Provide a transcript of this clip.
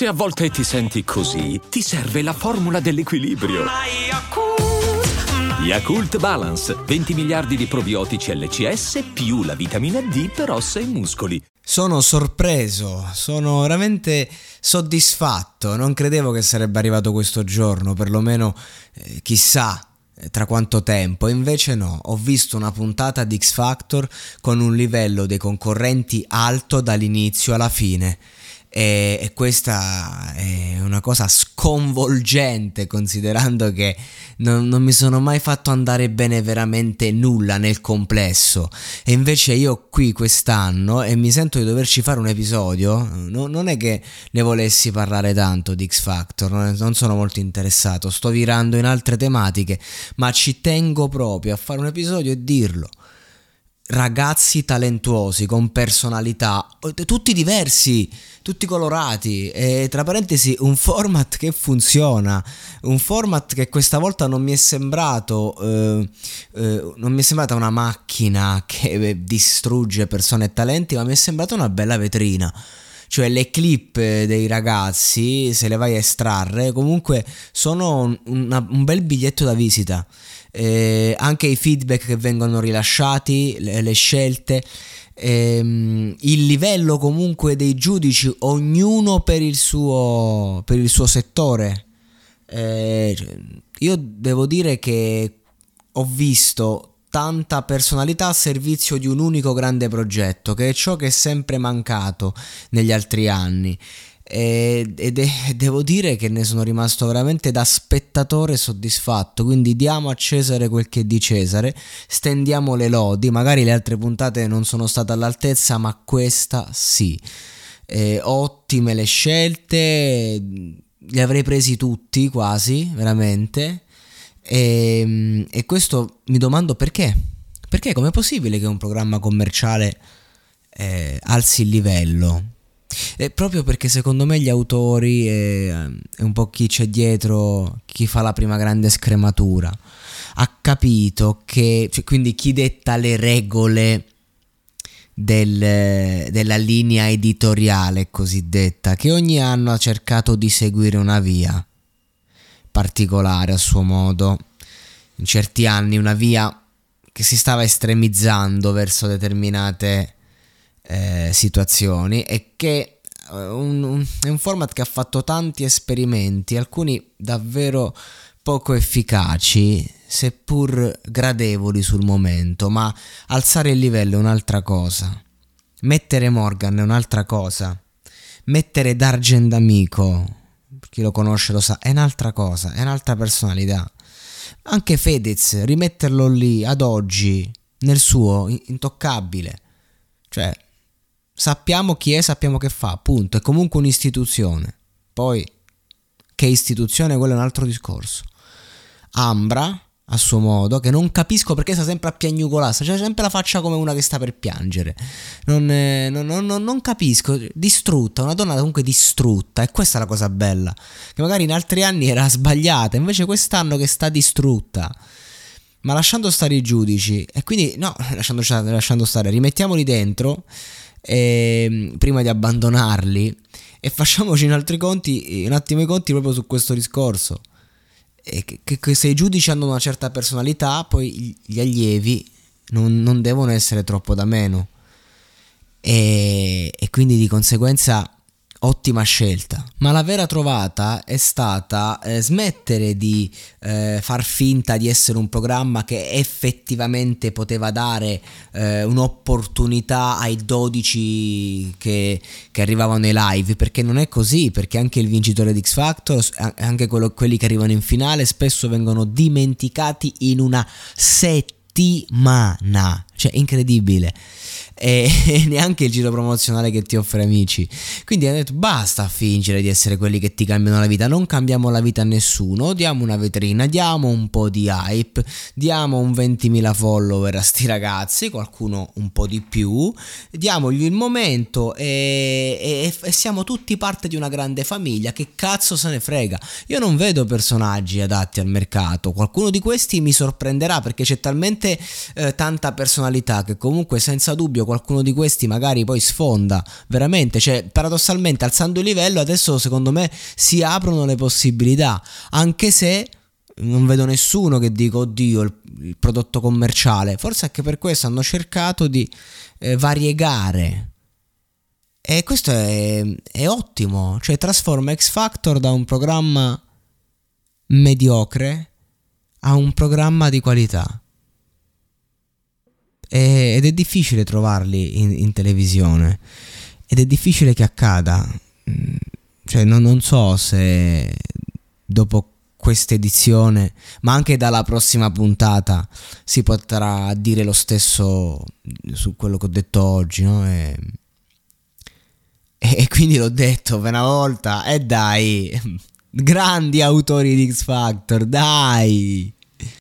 Se a volte ti senti così, ti serve la formula dell'equilibrio. Yakult Balance, 20 miliardi di probiotici LCS più la vitamina D per ossa e muscoli. Sono sorpreso, sono veramente soddisfatto, non credevo che sarebbe arrivato questo giorno, perlomeno eh, chissà eh, tra quanto tempo, invece no, ho visto una puntata di X Factor con un livello dei concorrenti alto dall'inizio alla fine. E, e, questa è una cosa sconvolgente considerando che non, non, mi sono mai fatto andare bene veramente nulla nel complesso. E invece io qui quest'anno e mi sento di doverci fare un episodio no, non è che ne volessi parlare tanto di X Factor non, non sono molto interessato sto virando in altre tematiche ma ci tengo proprio a fare un episodio e dirlo ragazzi talentuosi con personalità, tutti diversi, tutti colorati. E tra parentesi un format che funziona, un format che questa volta non mi è sembrato eh, eh, non mi è sembrata una macchina che distrugge persone e talenti, ma mi è sembrata una bella vetrina. Cioè le clip dei ragazzi, se le vai a estrarre, comunque sono una, un bel biglietto da visita eh, anche i feedback che vengono rilasciati, le, le scelte, ehm, il livello comunque dei giudici, ognuno per il suo, per il suo settore. Eh, io devo dire che ho visto tanta personalità a servizio di un unico grande progetto, che è ciò che è sempre mancato negli altri anni e, ed è, devo dire che ne sono rimasto veramente da spettatore soddisfatto. Quindi diamo a Cesare quel che è di Cesare stendiamo le lodi. Magari le altre puntate non sono state all'altezza ma questa sì. Eh, ottime le scelte li avrei presi tutti quasi veramente. E, e questo mi domando perché? Perché com'è possibile che un programma commerciale eh, alzi il livello e proprio perché secondo me gli autori e, e, un po' chi c'è dietro, chi fa la prima grande scrematura, ha capito che, cioè, quindi chi detta le regole del, della linea editoriale cosiddetta, che ogni anno ha cercato di seguire una via particolare a suo modo. In certi anni una via che si stava estremizzando verso determinate eh, situazioni e che uh, un, un, è un format che ha fatto tanti esperimenti, alcuni davvero poco efficaci, seppur gradevoli sul momento, ma alzare il livello è un'altra cosa. Mettere Morgan è un'altra cosa. Mettere Dargen d'amico, chi lo conosce lo sa, è un'altra cosa, è un'altra personalità. Anche Fedez, rimetterlo lì ad oggi, nel suo intoccabile. Cioè, Sappiamo chi è, sappiamo che fa, punto. È comunque un'istituzione. Poi, che istituzione, quello è un altro discorso. Ambra, a suo modo, che non capisco perché sta sempre a piagnucolarsi, cioè sempre la faccia come una che sta per piangere. Non, eh, non, non, non, capisco, distrutta, una donna comunque distrutta, e questa è la cosa bella, che magari in altri anni era sbagliata, invece quest'anno che sta distrutta. Ma lasciando stare i giudici, e quindi no, lasciando, lasciando stare, rimettiamoli dentro eh, prima di abbandonarli e facciamoci in altri conti, un attimo i conti proprio su questo discorso. Che, che, se i giudici hanno una certa personalità, poi gli allievi non, non devono essere troppo da meno. E, e quindi di conseguenza ottima scelta. Ma la vera trovata è stata eh, smettere di eh, far finta di essere un programma che effettivamente poteva dare eh, un'opportunità ai 12 che, che, arrivavano ai live, perché non è così, perché anche il vincitore di X Factor, anche quello, quelli che arrivano in finale, spesso vengono dimenticati in una settimana. Cioè, incredibile e neanche il giro promozionale che ti offre amici. Quindi hanno detto basta fingere di essere quelli che ti cambiano la vita, non cambiamo la vita a nessuno, diamo una vetrina, diamo un po' di hype, diamo un 20.000 follower a sti ragazzi, qualcuno un po' di più, diamogli il momento e, e, e siamo tutti parte di una grande famiglia, che cazzo se ne frega. Io non vedo personaggi adatti al mercato, qualcuno di questi mi sorprenderà perché c'è talmente eh, tanta personalità che comunque senza dubbio qualcuno di questi magari poi sfonda veramente, cioè paradossalmente alzando il livello adesso secondo me si aprono le possibilità, anche se non vedo nessuno che dica oddio il, il prodotto commerciale, forse anche per questo hanno cercato di eh, variegare. E questo è, è ottimo, cioè trasforma X Factor da un programma mediocre a un programma di qualità. E, ed è difficile trovarli in, in, televisione. Ed è difficile che accada. Mm, cioè, non, non so se dopo questa edizione, ma anche dalla prossima puntata, si potrà dire lo stesso su quello che ho detto oggi, no? E, e quindi l'ho detto per una volta, e dai, grandi autori di X Factor, dai!